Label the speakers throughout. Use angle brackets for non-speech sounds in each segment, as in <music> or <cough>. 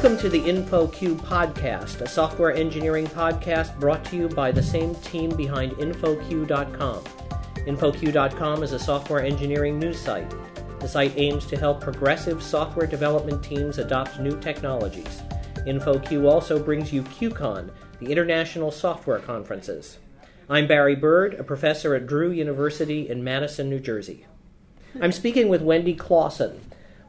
Speaker 1: Welcome to the InfoQ podcast, a software engineering podcast brought to you by the same team behind InfoQ.com. InfoQ.com is a software engineering news site. The site aims to help progressive software development teams adopt new technologies. InfoQ also brings you QCon, the International Software Conferences. I'm Barry Burd, a professor at Drew University in Madison, New Jersey. I'm speaking with Wendy Closson.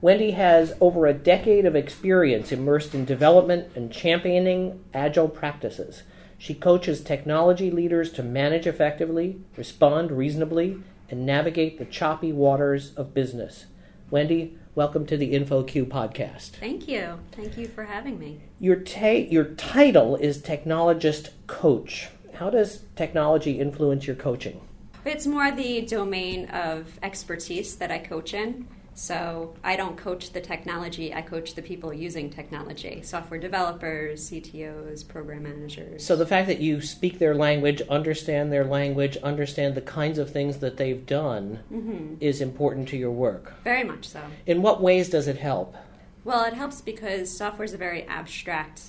Speaker 1: Wendy has over a decade of experience immersed in development and championing agile practices. She coaches technology leaders to manage effectively, respond reasonably, and navigate the choppy waters of business. Wendy, welcome to the InfoQ podcast.
Speaker 2: Thank you. Thank you for having me.
Speaker 1: Your, ta- your title is Technologist Coach. How does technology influence your coaching?
Speaker 2: It's more the domain of expertise that I coach in. So I don't coach the technology, I coach the people using technology software developers, CTOs, program managers.
Speaker 1: So the fact that you speak their language, understand their language, understand the kinds of things that they've done mm-hmm. is important to your work.
Speaker 2: Very much so.
Speaker 1: In what ways does it help?
Speaker 2: Well, it helps because software is a very abstract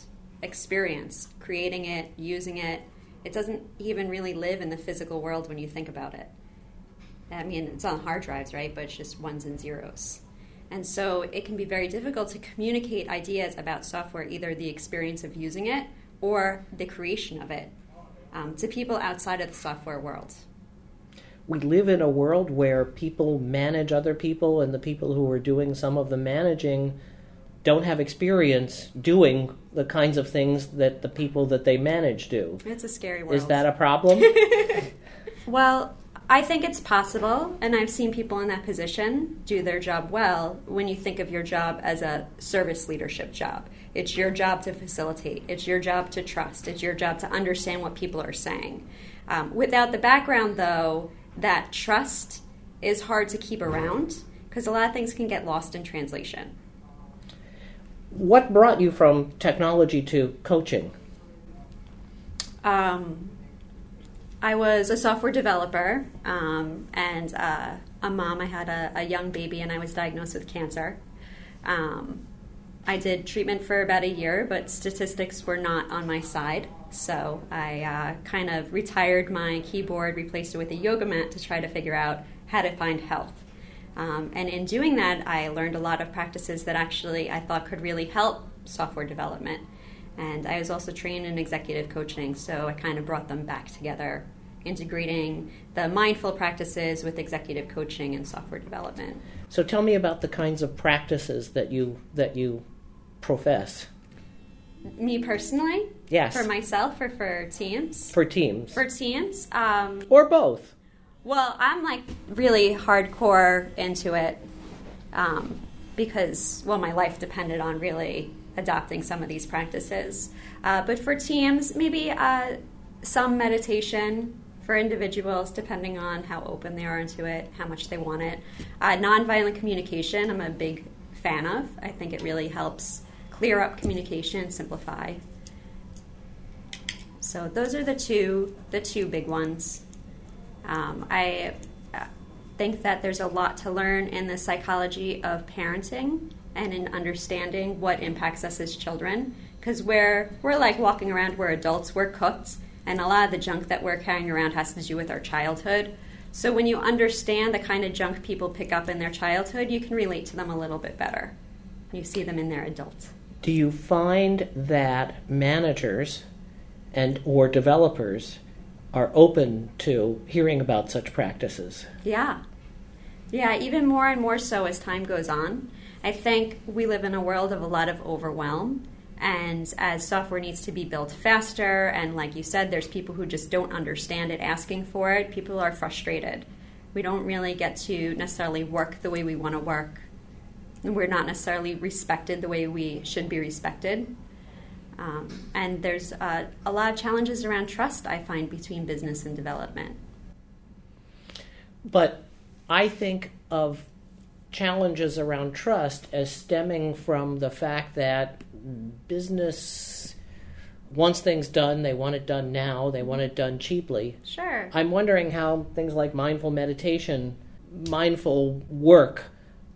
Speaker 2: experience. Creating it, using it, it doesn't even really live in the physical world when you think about it. I mean, it's on hard drives, right? But it's just ones and zeros. And so it can be very difficult to communicate ideas about software, either the experience of using it or the creation of it, um, to people outside of the software world.
Speaker 1: We live in a world where people manage other people, and the people who are doing some of the managing don't have experience doing the kinds of things that the people that they manage do.
Speaker 2: It's a scary world.
Speaker 1: Is that a problem? <laughs> <laughs>
Speaker 2: well, I think it's possible, and I've seen people in that position do their job well when you think of your job as a service leadership job. It's your job to facilitate, it's your job to trust, it's your job to understand what people are saying. Um, without the background, though, that trust is hard to keep around because a lot of things can get lost in translation.
Speaker 1: What brought you from technology to coaching?
Speaker 2: Um, I was a software developer um, and uh, a mom. I had a, a, young baby and I was diagnosed with cancer. Um, I did treatment for about a year, but statistics were not on my side. So I uh, kind of retired my keyboard, replaced it with a yoga mat to try to figure out how to find health. Um, and in doing that, I learned a lot of practices that actually I thought could really help software development. And I was also trained in executive coaching, so I kind of brought them back together, integrating the mindful practices with executive coaching and software development.
Speaker 1: So tell me about the kinds of practices that you that you profess.
Speaker 2: Me personally?
Speaker 1: Yes.
Speaker 2: For myself or for teams?
Speaker 1: For teams.
Speaker 2: For teams. Um,
Speaker 1: or both.
Speaker 2: Well, I'm like really hardcore into it um, because, well, my life depended on really adopting some of these practices. Uh, but for teams, maybe uh, some meditation for individuals, depending on how open they are into it, how much they want it. Uh, nonviolent communication, I'm a big fan of. I think it really helps clear up communication, simplify. So those are the two the two big ones. Um, I uh, think that there's a lot to learn in the psychology of parenting and in understanding what impacts us as children. Because we're we're like walking around we're adults we're cooked and a lot of the junk that we're carrying around has to do with our childhood. So when you understand the kind of junk people pick up in their childhood you can relate to them a little bit better. You see them in their adults.
Speaker 1: Do you find that managers and or developers are open to hearing about such practices?
Speaker 2: Yeah. Yeah even more and more so as time goes on I think we live in a world of a lot of overwhelm. And as software needs to be built faster, and like you said, there's people who just don't understand it asking for it, people are frustrated. We don't really get to necessarily work the way we want to work. We're not necessarily respected the way we should be respected. Um, and there's uh, a lot of challenges around trust, I find, between business and development.
Speaker 1: But I think of challenges around trust as stemming from the fact that business wants things done, they want it done now, they want it done cheaply.
Speaker 2: Sure.
Speaker 1: I'm wondering how things like mindful meditation, mindful work,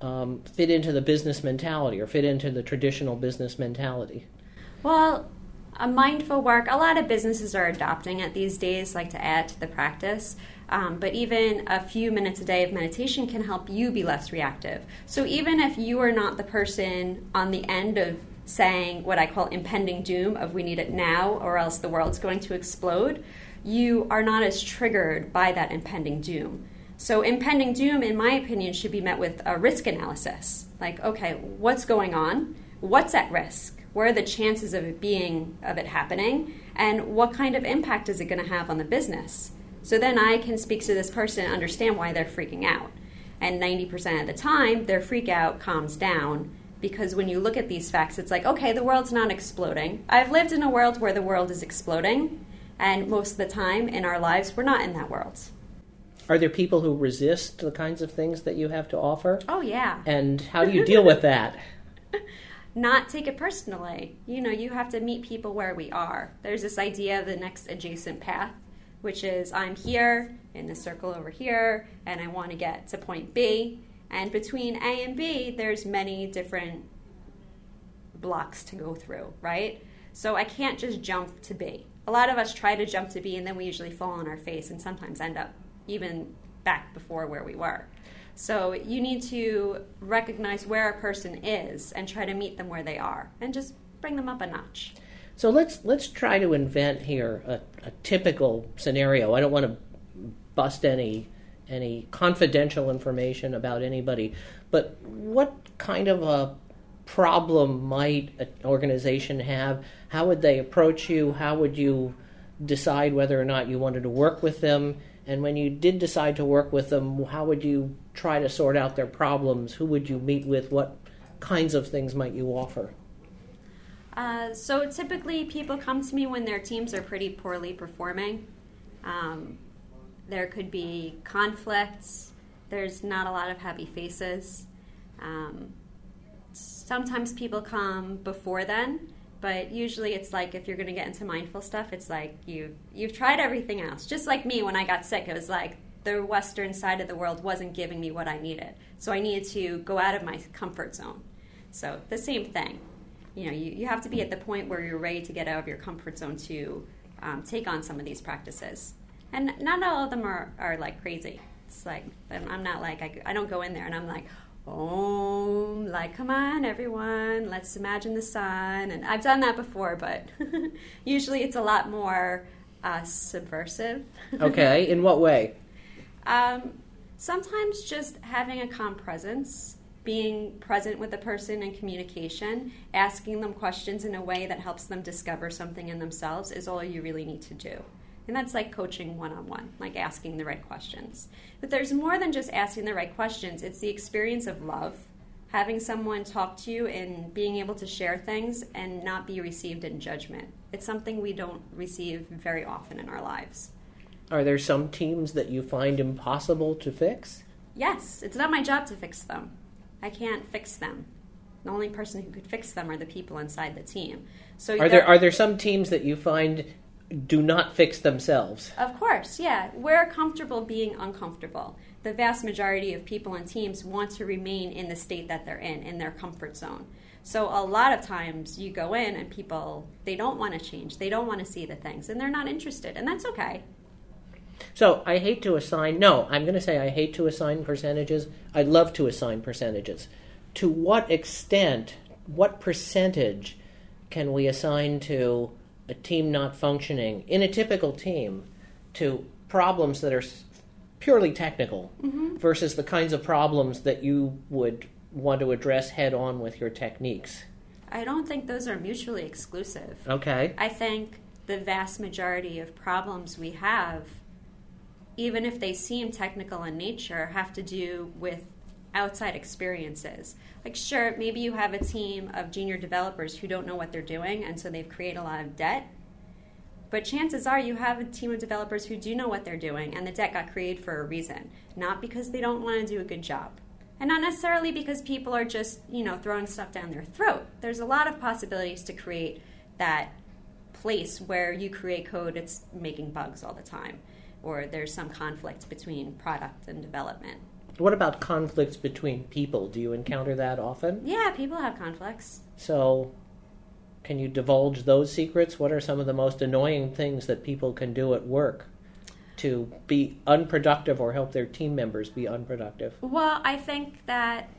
Speaker 1: um, fit into the business mentality or fit into the traditional business mentality?
Speaker 2: Well, a mindful work, a lot of businesses are adopting it these days, like to add to the practice. Um, but even a few minutes a day of meditation can help you be less reactive. So even if you are not the person on the end of saying what I call impending doom of we need it now or else the world's going to explode, you are not as triggered by that impending doom. So, impending doom, in my opinion, should be met with a risk analysis. Like, okay, what's going on? What's at risk? What are the chances of it being, of it happening? And what kind of impact is it going to have on the business? So then I can speak to this person and understand why they're freaking out. And 90% of the time, their freak out calms down because when you look at these facts, it's like, okay, the world's not exploding. I've lived in a world where the world is exploding, and most of the time in our lives, we're not in that world.
Speaker 1: Are there people who resist the kinds of things that you have to offer?
Speaker 2: Oh, yeah.
Speaker 1: And how do you deal with that? <laughs>
Speaker 2: Not take it personally. You know, you have to meet people where we are. There's this idea of the next adjacent path, which is I'm here in the circle over here, and I want to get to point B. And between A and B, there's many different blocks to go through, right? So I can't just jump to B. A lot of us try to jump to B, and then we usually fall on our face and sometimes end up even back before where we were. So you need to recognize where a person is and try to meet them where they are and just bring them up a notch.
Speaker 1: So let's let's try to invent here a, a typical scenario. I don't want to bust any any confidential information about anybody, but what kind of a problem might an organization have? How would they approach you? How would you decide whether or not you wanted to work with them? And when you did decide to work with them, how would you try to sort out their problems? Who would you meet with? What kinds of things might you offer?
Speaker 2: Uh, so typically, people come to me when their teams are pretty poorly performing. Um, there could be conflicts. There's not a lot of happy faces. Um, sometimes people come before then but usually it's like if you're going to get into mindful stuff it's like you you've tried everything else just like me when i got sick it was like the western side of the world wasn't giving me what i needed so i needed to go out of my comfort zone so the same thing you know you, you have to be at the point where you're ready to get out of your comfort zone to um, take on some of these practices and not all of them are, are like crazy it's like i'm not like I, I don't go in there and i'm like oh, like, come on, everyone, let's imagine the sun. And I've done that before, but <laughs> usually it's a lot more uh, subversive. <laughs>
Speaker 1: okay, in what way?
Speaker 2: Um, sometimes just having a calm presence, being present with the person in communication, asking them questions in a way that helps them discover something in themselves is all you really need to do. And that's like coaching one on one, like asking the right questions. But there's more than just asking the right questions, it's the experience of love, having someone talk to you and being able to share things and not be received in judgment. It's something we don't receive very often in our lives.
Speaker 1: Are there some teams that you find impossible to fix?
Speaker 2: Yes, it's not my job to fix them. I can't fix them. The only person who could fix them are the people inside the team.
Speaker 1: So are there are there some teams that you find do not fix themselves.
Speaker 2: Of course, yeah. We're comfortable being uncomfortable. The vast majority of people and teams want to remain in the state that they're in, in their comfort zone. So a lot of times you go in and people they don't want to change. They don't want to see the things and they're not interested, and that's okay.
Speaker 1: So I hate to assign no, I'm going to say I hate to assign percentages. I'd love to assign percentages. To what extent, what percentage can we assign to a team not functioning in a typical team to problems that are purely technical mm-hmm. versus the kinds of problems that you would want to address head on with your techniques?
Speaker 2: I don't think those are mutually exclusive.
Speaker 1: Okay.
Speaker 2: I think the vast majority of problems we have, even if they seem technical in nature, have to do with outside experiences. Like, sure, maybe you have a team of junior developers who don't know what they're doing, and so they've created a lot of debt. But chances are you have a team of developers who do know what they're doing, and the debt got created for a reason, not because they don't want to do a good job. And not necessarily because people are just, you know, throwing stuff down their throat. There's a lot of possibilities to create that place where you create code that's making bugs all the time, or there's some conflict between product and development
Speaker 1: What about conflicts between people? Do you encounter that often?
Speaker 2: Yeah, people have conflicts.
Speaker 1: So, can you divulge those secrets? What are some of the most annoying things that people can do at work to be unproductive or help their team members be unproductive?
Speaker 2: Well, I think that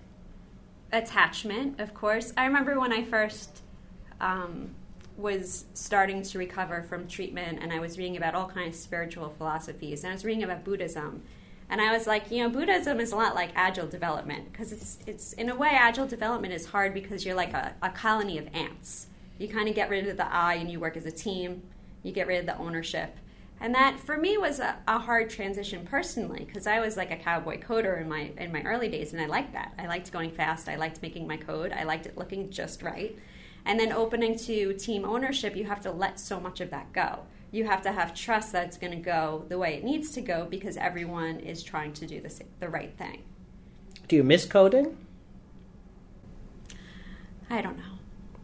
Speaker 2: attachment, of course. I remember when I first um, was starting to recover from treatment and I was reading about all kinds of spiritual philosophies and I was reading about Buddhism. And I was like, you know, Buddhism is a lot like agile development because it's, it's, in a way, agile development is hard because you're like a, a colony of ants. You kind of get rid of the I and you work as a team, you get rid of the ownership. And that for me was a, a hard transition personally because I was like a cowboy coder in my in my early days and I liked that. I liked going fast, I liked making my code, I liked it looking just right. And then opening to team ownership, you have to let so much of that go. You have to have trust that it's going to go the way it needs to go because everyone is trying to do the, the right thing.
Speaker 1: Do you miss coding?
Speaker 2: I don't know.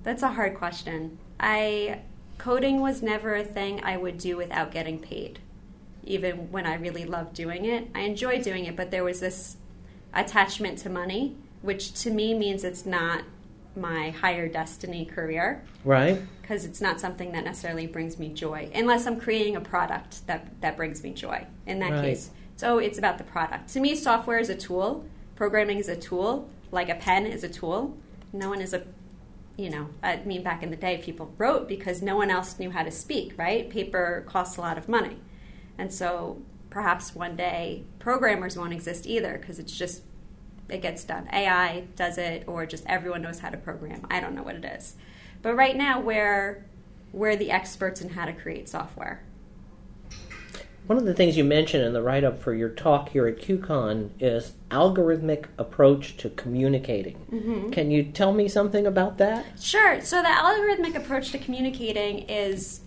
Speaker 2: That's a hard question. I coding was never a thing I would do without getting paid. Even when I really loved doing it, I enjoy doing it, but there was this attachment to money, which to me means it's not my higher destiny career.
Speaker 1: Right.
Speaker 2: Because it's not something that necessarily brings me joy, unless I'm creating a product that, that brings me joy. In that
Speaker 1: Right.
Speaker 2: case, so it's about the product. To me, software is a tool, programming is a tool, like a pen is a tool. No one is a, you know, I mean, back in the day, people wrote because no one else knew how to speak, right? Paper costs a lot of money. And so perhaps one day programmers won't exist either because it's just it gets done. AI does it, or just everyone knows how to program. I don't know what it is. But right now, we're, we're the experts in how to create software.
Speaker 1: One of the things you mentioned in the write up for your talk here at QCon is algorithmic approach to communicating. Can you tell me something about that?
Speaker 2: Sure. So the algorithmic approach to communicating is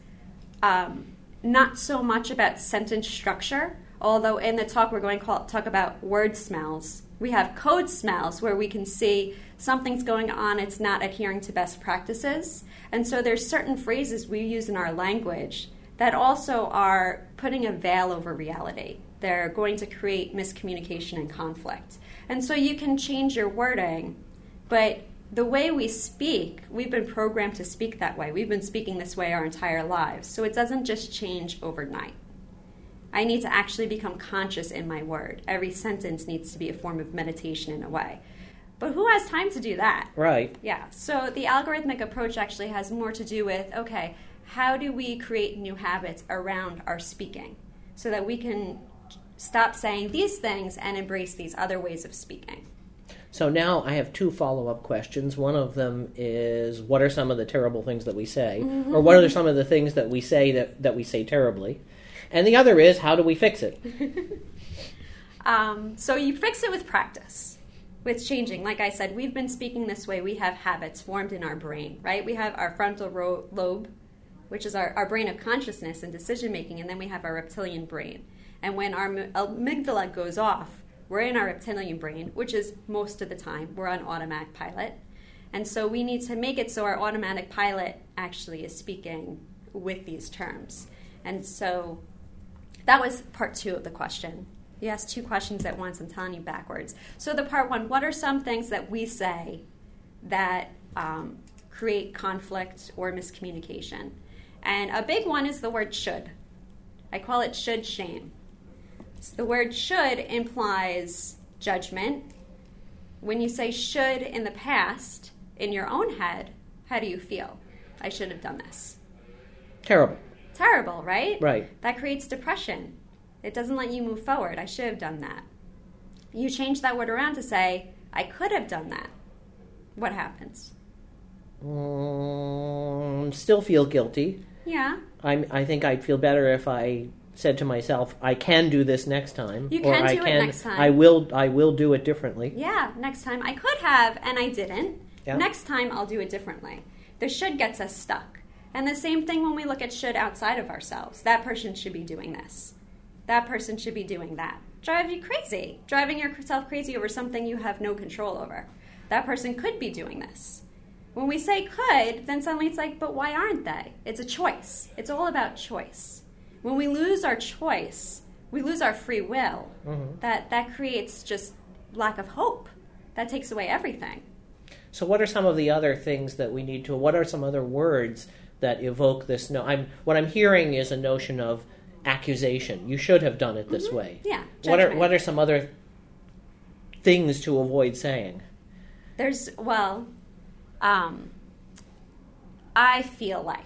Speaker 2: um, not so much about sentence structure, although in the talk we're going to call, talk about word smells. We have code smells where we can see something's going on, it's not adhering to best practices. And so there's certain phrases we use in our language that also are putting a veil over reality. They're going to create miscommunication and conflict. And so you can change your wording, but the way we speak, we've been programmed to speak that way. We've been speaking this way our entire lives. So it doesn't just change overnight. I need to actually become conscious in my word. Every sentence needs to be a form of meditation in a way. But who has time to do that?
Speaker 1: Right.
Speaker 2: Yeah, so the algorithmic approach actually has more to do with okay, how do we create new habits around our speaking so that we can stop saying these things and embrace these other ways of speaking?
Speaker 1: So now I have two follow up questions. One of them is what are some of the terrible things that we say? Or what are some of the things that we say that, that we say terribly? And the other is how do we fix it? <laughs>
Speaker 2: Um, so you fix it with practice, with changing. Like I said, we've been speaking this way. We have habits formed in our brain, right? We have our frontal ro- lobe, which is our, our brain of consciousness and decision making, and then we have our reptilian brain. And when our amygdala goes off, we're in our reptilian brain, which is most of the time we're on automatic pilot. And so we need to make it so our automatic pilot actually is speaking with these terms. And so that was part two of the question. You asked two questions at once. I'm telling you backwards. So, the part one what are some things that we say that um, create conflict or miscommunication? And a big one is the word should. I call it should shame. So the word should implies judgment. When you say should in the past, in your own head, how do you feel? I should have done this.
Speaker 1: Terrible.
Speaker 2: Terrible, right?
Speaker 1: Right.
Speaker 2: That creates depression. It doesn't let you move forward. I should have done that. You change that word around to say, I could have done that. What happens?
Speaker 1: Um, still feel guilty.
Speaker 2: Yeah.
Speaker 1: I'm, I think I'd feel better if I said to myself, "I can do this next time."
Speaker 2: You
Speaker 1: or
Speaker 2: can
Speaker 1: I
Speaker 2: do it
Speaker 1: can,
Speaker 2: next time.
Speaker 1: I will. I will do it differently.
Speaker 2: Yeah, next time I could have and I didn't.
Speaker 1: Yeah.
Speaker 2: Next time I'll do it differently. The should gets us stuck. And the same thing when we look at should outside of ourselves. That person should be doing this. That person should be doing that. Drive you crazy. Driving yourself crazy over something you have no control over. That person could be doing this. When we say could, then suddenly it's like, but why aren't they? It's a choice. It's all about choice. When we lose our choice, we lose our free will.
Speaker 1: Mhm.
Speaker 2: That that creates just lack of hope. That takes away everything.
Speaker 1: So, what are some of the other things that we need to? What are some other words that evoke this? No, I'm what I'm hearing is a notion of accusation. You should have done it this way.
Speaker 2: Yeah.
Speaker 1: What are what are some other things to avoid saying?
Speaker 2: There's well, um, I feel like.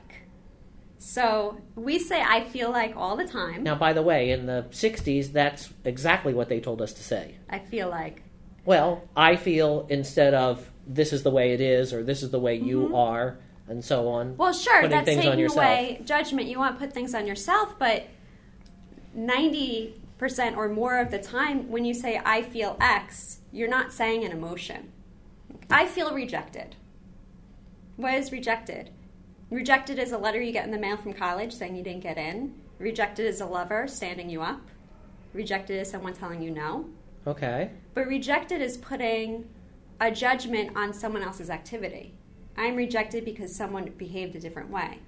Speaker 2: So we say I feel like all the time.
Speaker 1: Now, by the way, in the '60s, that's exactly what they told us to say.
Speaker 2: I feel like.
Speaker 1: Well, I feel instead of this is the way it is or this is the way you
Speaker 2: Mm-hmm.
Speaker 1: are, and so on.
Speaker 2: Well, sure,
Speaker 1: putting
Speaker 2: that's taking away judgment. You want to put things on yourself, but ninety percent or more of the time, when you say I feel X, you're not saying an emotion. I feel rejected. What is rejected? Rejected is a letter you get in the mail from college saying you didn't get in. Rejected is a lover standing you up. Rejected is someone telling you no.
Speaker 1: Okay.
Speaker 2: But rejected is putting a judgment on someone else's activity. I'm rejected because someone behaved a different way.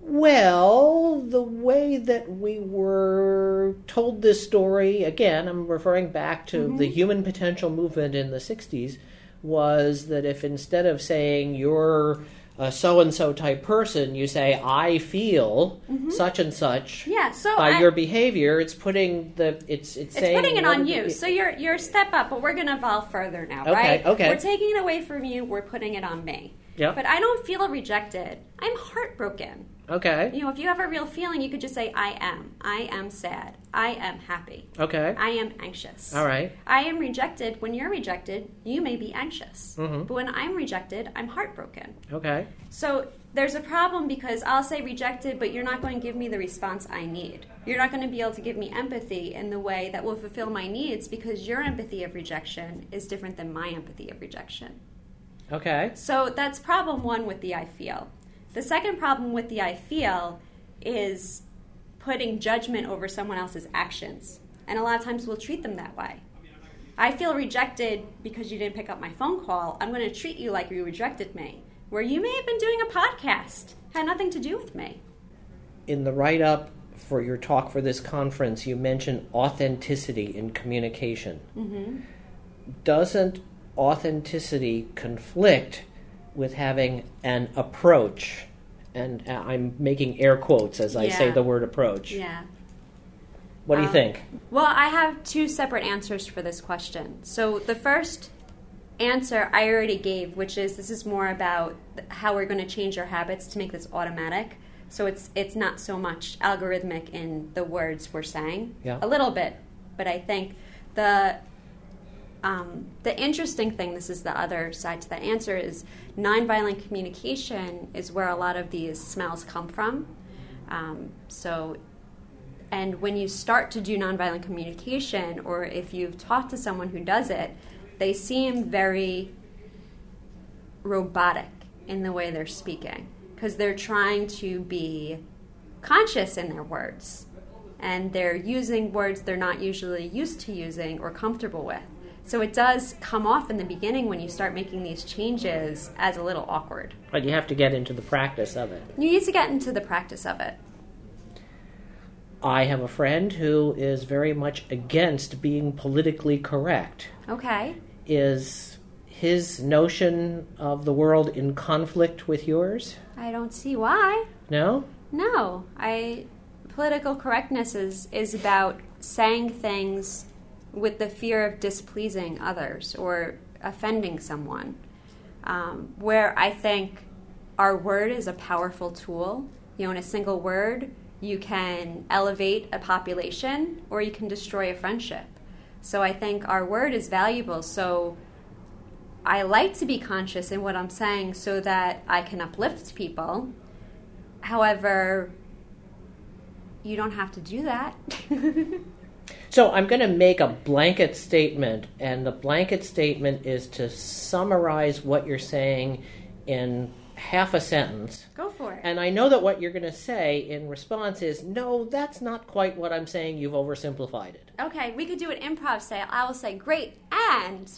Speaker 1: Well, the way that we were told this story, again, I'm referring back to
Speaker 2: Mm-hmm.
Speaker 1: the human potential movement in the 60s, was that if instead of saying you're a so and so type person, you say, I feel such and such.
Speaker 2: Mm-hmm. Yeah, so
Speaker 1: By
Speaker 2: I-
Speaker 1: your behavior, it's putting the it's it's,
Speaker 2: It's putting it on you. So you're you're a step up, but we're going to evolve further now,
Speaker 1: Okay,
Speaker 2: right?
Speaker 1: okay.
Speaker 2: We're taking it away from you. We're putting it on me.
Speaker 1: Yeah.
Speaker 2: But I don't feel rejected. I'm heartbroken.
Speaker 1: Okay,
Speaker 2: You know, if you have a real feeling, you could just say, "I am. I am sad. I am happy.
Speaker 1: okay,
Speaker 2: I am anxious."
Speaker 1: all right,
Speaker 2: I am rejected. When you're rejected, you may be anxious.
Speaker 1: Mhm.
Speaker 2: But when I'm rejected, I'm heartbroken.
Speaker 1: okay,
Speaker 2: So there's a problem because I'll say rejected, but you're not going to give me the response I need. You're not going to be able to give me empathy in the way that will fulfill my needs because your empathy of rejection is different than my empathy of rejection.
Speaker 1: okay,
Speaker 2: So that's problem one with the I feel. The second problem with the I feel is putting judgment over someone else's actions. And a lot of times we'll treat them that way. I feel rejected because you didn't pick up my phone call. I'm going to treat you like you rejected me. Where you may have been doing a podcast, had nothing to do with me.
Speaker 1: in the write up for your talk for this conference, you mentioned authenticity in communication.
Speaker 2: Mm-hmm.
Speaker 1: Doesn't authenticity conflict with having an approach? And uh, I'm making air quotes as I say the word approach.
Speaker 2: Yeah.
Speaker 1: What do you
Speaker 2: Um,
Speaker 1: think?
Speaker 2: Well, I have two separate answers for this question. So the first answer I already gave, which is this is more about how we're going to change our habits to make this automatic. So it's it's not so much algorithmic in the words we're saying.
Speaker 1: Yeah.
Speaker 2: A little bit, but I think the um, the interesting thing, this is the other side to that answer, is nonviolent communication is where a lot of these smells come from. Um, so and when you start to do nonviolent communication, or if you've talked to someone who does it, they seem very robotic in the way they're speaking because they're trying to be conscious in their words and they're using words they're not usually used to using or comfortable with. So it does come off in the beginning when you start making these changes as a little awkward.
Speaker 1: But you have to get into the practice of it.
Speaker 2: You need to get into the practice of it.
Speaker 1: I have a friend who is very much against being politically correct.
Speaker 2: Okay.
Speaker 1: Is his notion of the world in conflict with yours?
Speaker 2: I don't see why.
Speaker 1: No?
Speaker 2: No, I political correctness is is about saying things with the fear of displeasing others or offending someone. Um, where I think our word is a powerful tool. You know, in a single word, you can elevate a population or you can destroy a friendship. So I think our word is valuable. So I like to be conscious in what I'm saying so that I can uplift people. However, you don't have to do that. <laughs>
Speaker 1: So I'm going to make a blanket statement, and the blanket statement is to summarize what you're saying in half a sentence.
Speaker 2: Go for it.
Speaker 1: And I know that what you're going to say in response is, no, that's not quite what I'm saying. You've oversimplified it.
Speaker 2: Okay, we could do an improv say. I will say, great, and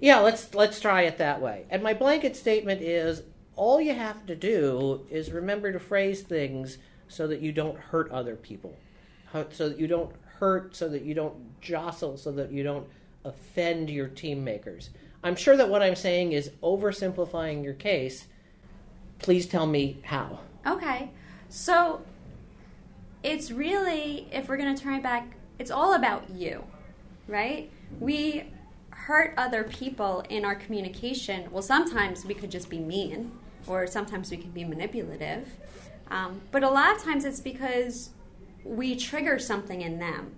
Speaker 1: Yeah, let's let's try it that way. And my blanket statement is all you have to do is remember to phrase things so that you don't hurt other people. So that you don't hurt, so that you don't jostle, so that you don't offend your team makers. I'm sure that what I'm saying is oversimplifying your case. Please tell me how.
Speaker 2: Okay. So it's really, if we're going to turn it back, it's all about you, right? We hurt other people in our communication. Well, sometimes we could just be mean, or sometimes we can be manipulative. Um, but a lot of times it's because we trigger something in them.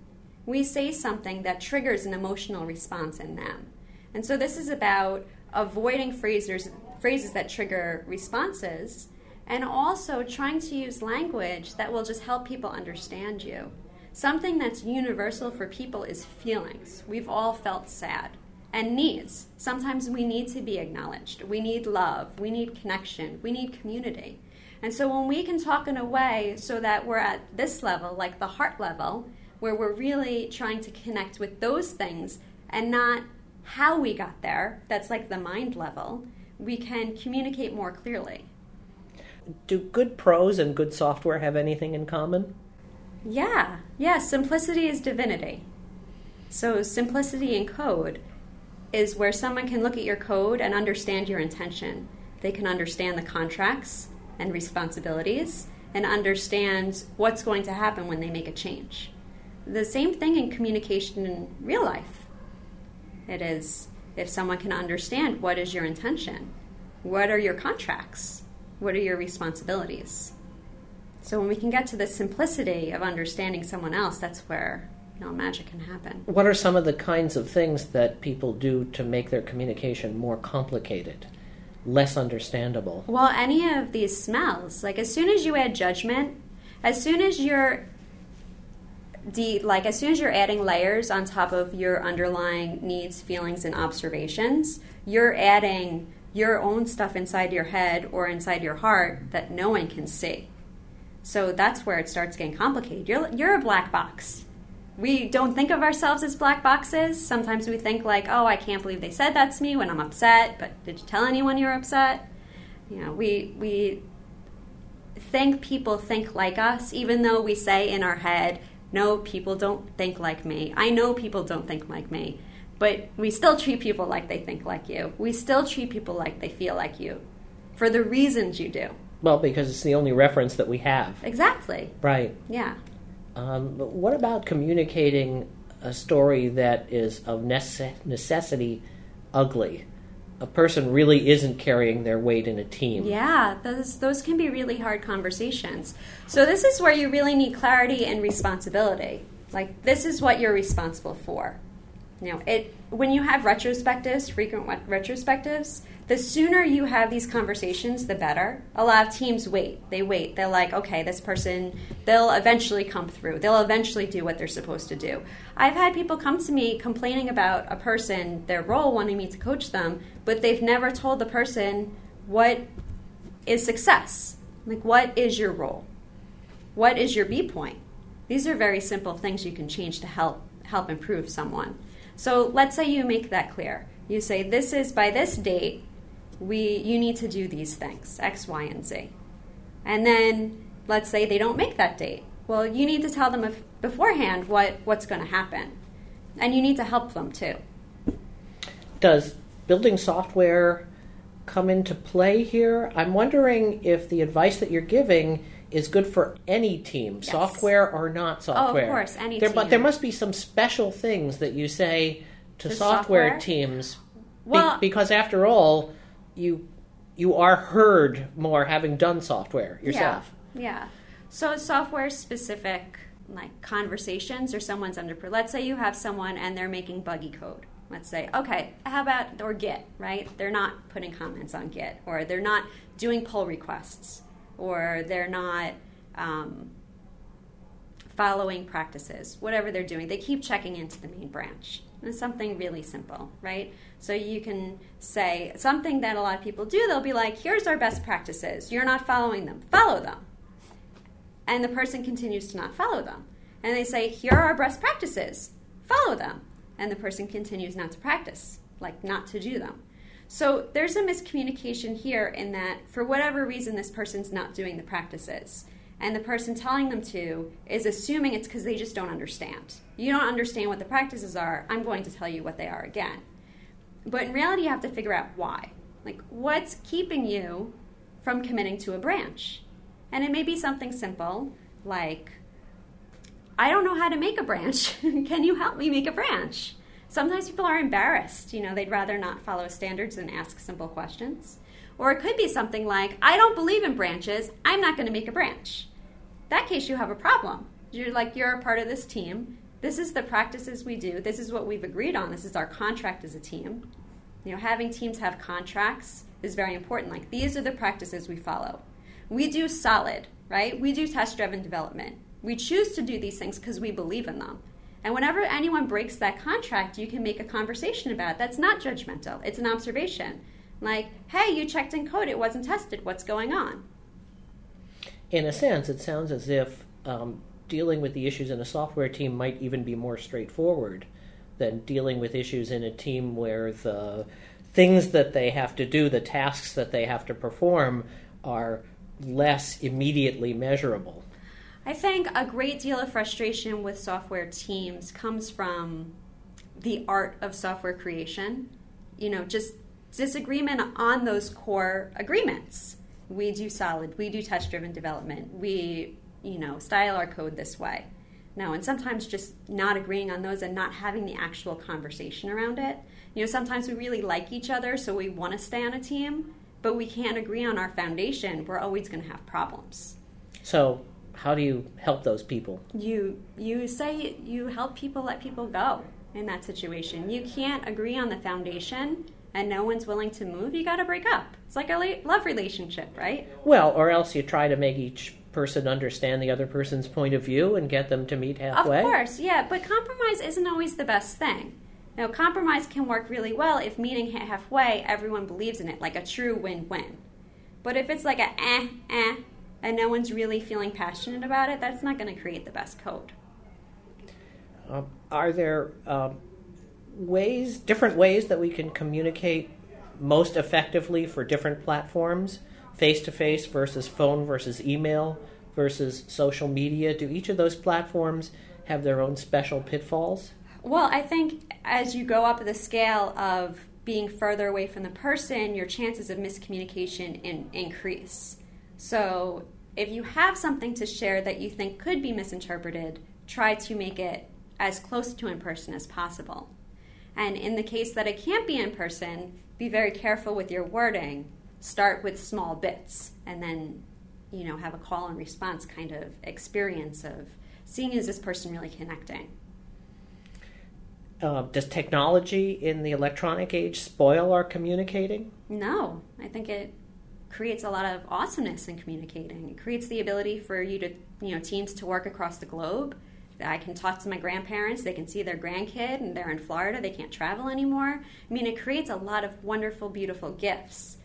Speaker 2: We say something that triggers an emotional response in them. And so this is about avoiding phrases, phrases that trigger responses and also trying to use language that will just help people understand you. Something that's universal for people is feelings. We've all felt sad. And needs. Sometimes we need to be acknowledged. We need love. We need connection. We need community. And so when we can talk in a way so that we're at this level, like the heart level, where we're really trying to connect with those things and not how we got there, that's like the mind level, we can communicate more clearly.
Speaker 1: Do good prose and good software have anything in common?
Speaker 2: Yeah, yeah, simplicity is divinity. So, simplicity in code is where someone can look at your code and understand your intention. They can understand the contracts and responsibilities and understand what's going to happen when they make a change. The same thing in communication in real life. It is if someone can understand what is your intention, what are your contracts, what are your responsibilities. So when we can get to the simplicity of understanding someone else, that's where you know magic can happen.
Speaker 1: What are some of the kinds of things that people do to make their communication more complicated, less understandable?
Speaker 2: Well, any of these smells, like as soon as you add judgment, as soon as you're de- like as soon as you're adding layers on top of your underlying needs, feelings, and observations, you're adding your own stuff inside your head or inside your heart that no one can see. So that's where it starts getting complicated. You're, you're a black box. We don't think of ourselves as black boxes. Sometimes we think like, "Oh, I can't believe they said that to me when I'm upset." But did you tell anyone you're upset? You know, we we think people think like us, even though we say in our head, no, people don't think like me. I know people don't think like me. But we still treat people like they think like you. We still treat people like they feel like you for the reasons you do.
Speaker 1: Well, because it's the only reference that we have.
Speaker 2: Exactly.
Speaker 1: Right.
Speaker 2: Yeah.
Speaker 1: Um, but what about communicating a story that is of nece- necessity ugly? A person really isn't carrying their weight in a team.
Speaker 2: Yeah, those those can be really hard conversations. So this is where you really need clarity and responsibility. Like this is what you're responsible for. You know, it when you have retrospectives, frequent retrospectives, the sooner you have these conversations, the better. A lot of teams wait. They wait. They're like, okay, this person, they'll eventually come through. They'll eventually do what they're supposed to do. I've had people come to me complaining about a person, their role, wanting me to coach them, but they've never told the person what is success. Like, what is your role? What is your B point? These are very simple things you can change to help help improve someone. So let's say you make that clear. You say this is by this date we you need to do these things x y and z and then let's say they don't make that date well you need to tell them if, beforehand what what's going to happen and you need to help them too
Speaker 1: does building software come into play here i'm wondering if the advice that you're giving is good for any team, yes. software or not software.
Speaker 2: Oh, of course, any
Speaker 1: there,
Speaker 2: team.
Speaker 1: But there must be some special things that you say to software, software, teams,
Speaker 2: well,
Speaker 1: be, because after all, you you are heard more having done software yourself.
Speaker 2: Yeah. yeah. So software specific like conversations or someone's under let's say you have someone and they're making buggy code let's say okay how about or git right they're not putting comments on git or they're not doing pull requests or they're not um, following practices whatever they're doing they keep checking into the main branch it's something really simple, right? So you can say something that a lot of people do. They'll be like, here's our best practices. You're not following them. Follow them. And the person continues to not follow them. And they say, here are our best practices. Follow them. And the person continues not to practice, like not to do them. So there's a miscommunication here in that for whatever reason this person's not doing the practices. And the person telling them to is assuming it's because they just don't understand. You don't understand what the practices are. I'm going to tell you what they are again. But in reality, you have to figure out why. Like, what's keeping you from committing to a branch? And it may be something simple like, I don't know how to make a branch. <laughs> Can you help me make a branch? Sometimes people are embarrassed. You know, they'd rather not follow standards and ask simple questions. Or it could be something like, I don't believe in branches. I'm not going to make a branch. That case, you have a problem. You're like, you're a part of this team. This is the practices we do. This is what we've agreed on. This is our contract as a team. You know, having teams have contracts is very important. Like, these are the practices we follow. We do solid, right? We do test driven development. We choose to do these things because we believe in them. And whenever anyone breaks that contract, you can make a conversation about it. That's not judgmental, it's an observation. Like, hey, you checked in code, it wasn't tested, what's going on?
Speaker 1: In a sense, it sounds as if um, dealing with the issues in a software team might even be more straightforward than dealing with issues in a team where the things that they have to do, the tasks that they have to perform, are less immediately measurable.
Speaker 2: I think a great deal of frustration with software teams comes from the art of software creation. You know, just disagreement on those core agreements. We do solid, we do test driven development, we, you know, style our code this way. No, and sometimes just not agreeing on those and not having the actual conversation around it. You know, sometimes we really like each other, so we want to stay on a team, but we can't agree on our foundation. We're always going to have problems.
Speaker 1: So, how do you help those people?
Speaker 2: You you say you help people let people go in that situation. You can't agree on the foundation and no one's willing to move, you got to break up. It's like a love relationship, right?
Speaker 1: Well, or else you try to make each person understand the other person's point of view and get them to meet halfway.
Speaker 2: Of course, yeah, but compromise isn't always the best thing. Now, compromise can work really well if meeting halfway, everyone believes in it, like a true win win. But if it's like a eh, eh, and no one's really feeling passionate about it, that's not going to create the best code.
Speaker 1: Uh, are there um, ways, different ways that we can communicate most effectively for different platforms, face to face versus phone versus email versus social media? Do each of those platforms have their own special pitfalls?
Speaker 2: Well, I think as you go up the scale of being further away from the person, your chances of miscommunication in, increase. So, if you have something to share that you think could be misinterpreted, try to make it as close to in person as possible. And in the case that it can't be in person, be very careful with your wording. Start with small bits and then, you know, have a call and response kind of experience of seeing is this person really connecting.
Speaker 1: Uh, does technology in the electronic age spoil our communicating?
Speaker 2: No, I think it creates a lot of awesomeness in communicating. It creates the ability for you to, you know, teams to work across the globe I can talk to my grandparents, they can see their grandkid, and they're in Florida, they can't travel anymore. I mean, it creates a lot of wonderful, beautiful gifts.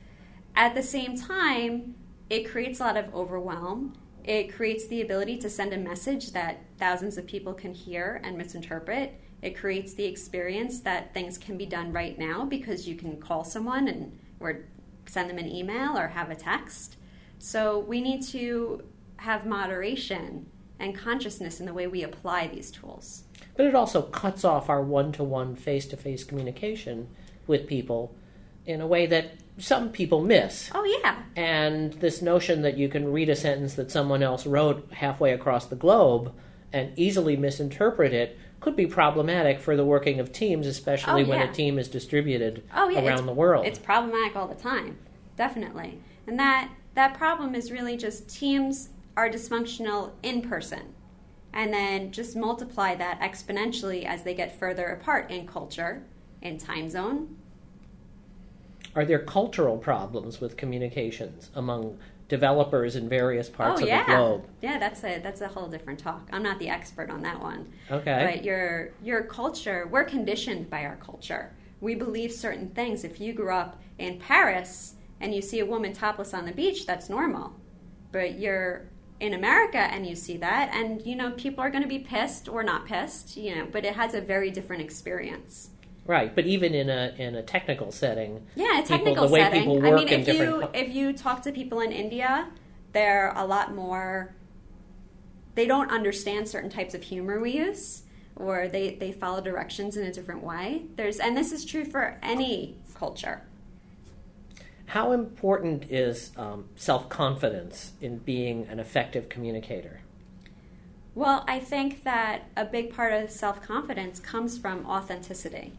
Speaker 2: At the same time, it creates a lot of overwhelm. It creates the ability to send a message that thousands of people can hear and misinterpret. It creates the experience that things can be done right now because you can call someone and or send them an email or have a text. So we need to have moderation and consciousness in the way we apply these tools.
Speaker 1: But it also cuts off our one to one face to face communication with people in a way that some people miss.
Speaker 2: Oh, yeah.
Speaker 1: And this notion that you can read a sentence that someone else wrote halfway across the globe and easily misinterpret it could be problematic for the working of teams, especially oh, yeah. when a team is distributed oh, yeah. around
Speaker 2: it's,
Speaker 1: the world.
Speaker 2: It's problematic all the time, definitely. And that, that problem is really just teams are dysfunctional in person. And then just multiply that exponentially as they get further apart in culture, in time zone.
Speaker 1: Are there cultural problems with communications among developers in various parts
Speaker 2: oh, yeah.
Speaker 1: of the globe?
Speaker 2: Yeah, that's a that's a whole different talk. I'm not the expert on that one.
Speaker 1: Okay.
Speaker 2: But your your culture, we're conditioned by our culture. We believe certain things. If you grew up in Paris and you see a woman topless on the beach, that's normal. But you're in America and you see that and you know people are going to be pissed or not pissed you know but it has a very different experience
Speaker 1: right but even in a in a technical setting
Speaker 2: yeah a technical
Speaker 1: people,
Speaker 2: setting
Speaker 1: i
Speaker 2: mean if you if you talk to people in India they're a lot more they don't understand certain types of humor we use or they, they follow directions in a different way. There's and this is true for any culture.
Speaker 1: How important is um, self confidence in being an effective communicator?
Speaker 2: Well, I think that a big part of self confidence comes from authenticity.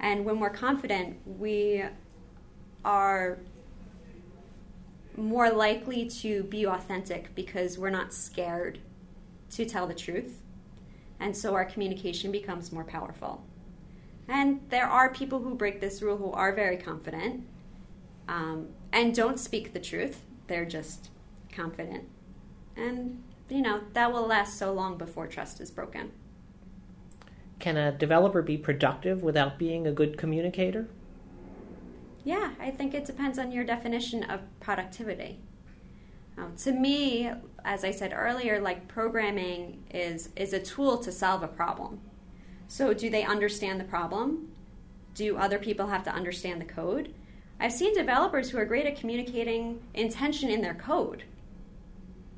Speaker 2: And when we're confident, we are more likely to be authentic because we're not scared to tell the truth. And so our communication becomes more powerful. And there are people who break this rule who are very confident um, and don't speak the truth. They're just confident. And, you know, that will last so long before trust is broken.
Speaker 1: Can a developer be productive without being a good communicator?
Speaker 2: Yeah, I think it depends on your definition of productivity. Um, to me, as I said earlier, like programming is is a tool to solve a problem. So, do they understand the problem? Do other people have to understand the code? I've seen developers who are great at communicating intention in their code.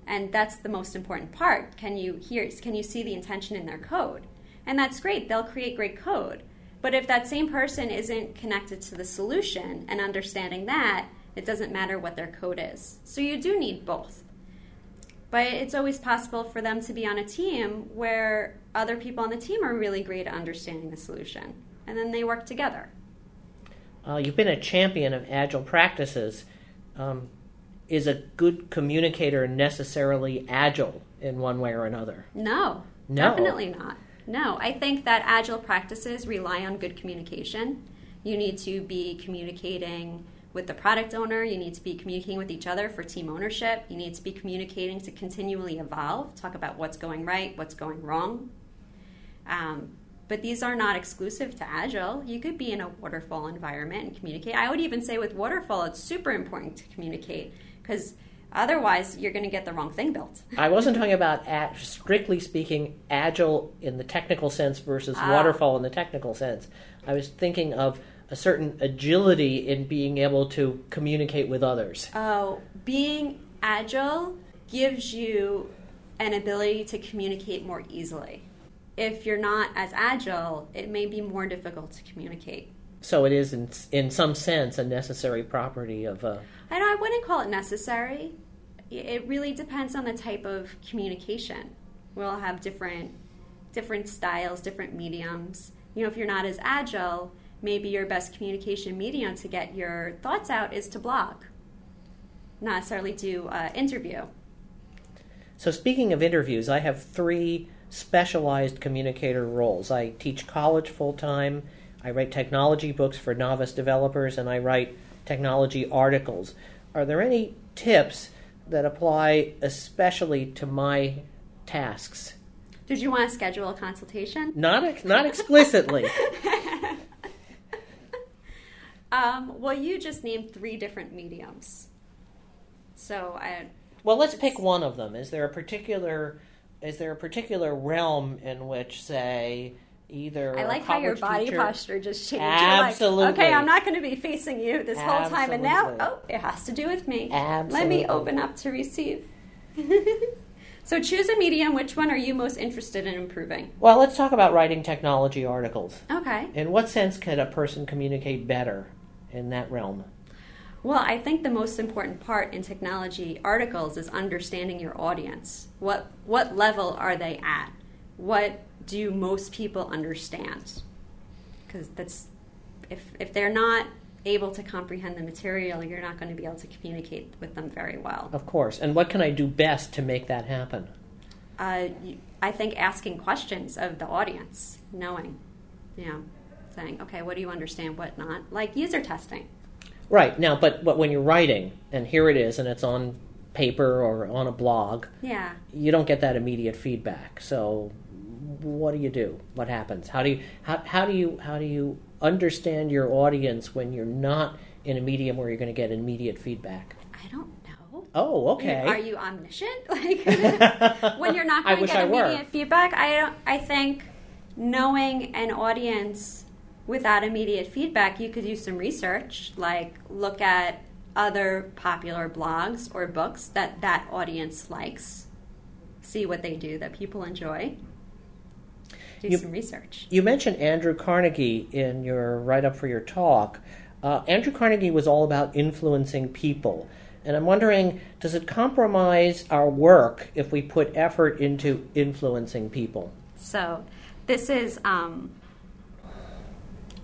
Speaker 2: And that's the most important part. Can you hear can you see the intention in their code? And that's great. They'll create great code. But if that same person isn't connected to the solution and understanding that, it doesn't matter what their code is. So you do need both. But it's always possible for them to be on a team where other people on the team are really great at understanding the solution. And then they work together.
Speaker 1: Uh, you've been a champion of agile practices. Um, is a good communicator necessarily agile in one way or another?
Speaker 2: No,
Speaker 1: No.
Speaker 2: definitely not. No, I think that agile practices rely on good communication. You need to be communicating with the product owner, you need to be communicating with each other for team ownership, you need to be communicating to continually evolve, talk about what's going right, what's going wrong. Um, but these are not exclusive to Agile. You could be in a waterfall environment and communicate. I would even say with waterfall, it's super important to communicate because otherwise you're going to get the wrong thing built.
Speaker 1: I wasn't talking about, strictly speaking, agile in the technical sense versus
Speaker 2: Ah.
Speaker 1: waterfall in the technical sense. I was thinking of a certain agility in being able to communicate with others.
Speaker 2: Oh, being agile gives you an ability to communicate more easily. If you're not as agile, it may be more difficult to communicate.
Speaker 1: So it is, in, in some sense, a necessary property of uh,
Speaker 2: I know I wouldn't call it necessary. It really depends on the type of communication. We all have different different styles, different mediums. You know, if you're not as agile, maybe your best communication medium to get your thoughts out is to blog, not necessarily do uh, interview.
Speaker 1: So, speaking of interviews, I have three specialized communicator roles. I teach college full time, I write technology books for novice developers, and I write technology articles. Are there any tips that apply especially to my tasks?
Speaker 2: Did you want to schedule a consultation?
Speaker 1: Not, ex- not explicitly. <laughs>
Speaker 2: Um, well, you just named three different mediums. So I
Speaker 1: Well, let's pick one of them. Is there a particular is there a particular realm in which, say, either
Speaker 2: I like how your body
Speaker 1: teacher-
Speaker 2: posture just changed.
Speaker 1: Absolutely.
Speaker 2: Like, okay, I'm not going to be facing you this whole time, and now, oh, it has to do with me.
Speaker 1: Absolutely.
Speaker 2: Let me open up to receive. <laughs> so choose a medium. Which one are you most interested in improving?
Speaker 1: Well, let's talk about writing technology articles.
Speaker 2: Okay.
Speaker 1: In what sense can a person communicate better in that realm?
Speaker 2: Well, I think the most important part in technology articles is understanding your audience. What what level are they at? What do most people understand? Because that's if if they're not able to comprehend the material, you're not going to be able to communicate with them very well.
Speaker 1: Of course. And what can I do best to make that happen?
Speaker 2: Uh, I think asking questions of the audience, knowing, you know, saying, okay, what do you understand, what not, like user testing.
Speaker 1: Right. Now, but, but when you're writing, and here it is, and it's on paper or on a blog,
Speaker 2: Yeah.
Speaker 1: you don't get that immediate feedback. So what do you do? What happens? How do you how, how do you how do you understand your audience when you're not in a medium where you're going to get immediate feedback?
Speaker 2: I don't know.
Speaker 1: Oh, okay.
Speaker 2: Are you omniscient? <laughs> Like <laughs> when you're not going to get
Speaker 1: I were.
Speaker 2: immediate feedback, I don't. I think knowing an audience without immediate feedback, you could do some research, like look at other popular blogs or books that that audience likes, see what they do that people enjoy. Do
Speaker 1: You-
Speaker 2: some research.
Speaker 1: You mentioned Andrew Carnegie in your write up for your talk. Uh, Andrew Carnegie was all about influencing people. And I'm wondering, does it compromise our work if we put effort into influencing people?
Speaker 2: So, this is um,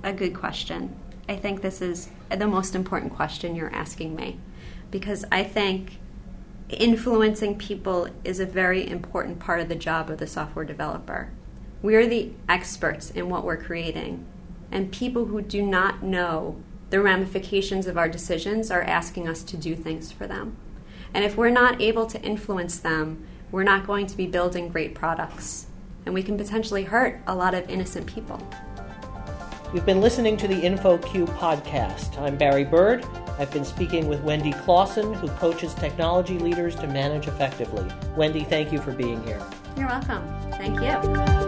Speaker 2: a good question. I think this is the most important question you're asking me because I think influencing people is a very important part of the job of the software developer. We're the experts in what we're creating, and people who do not know the ramifications of our decisions are asking us to do things for them. And if we're not able to influence them, we're not going to be building great products. And we can potentially hurt a lot of innocent people.
Speaker 1: You've been listening to the InfoQ podcast. I'm Barry Burd. I've been speaking with Wendy Closson, who coaches technology leaders to manage effectively. Wendy, thank you for being here.
Speaker 2: You're welcome. Thank you.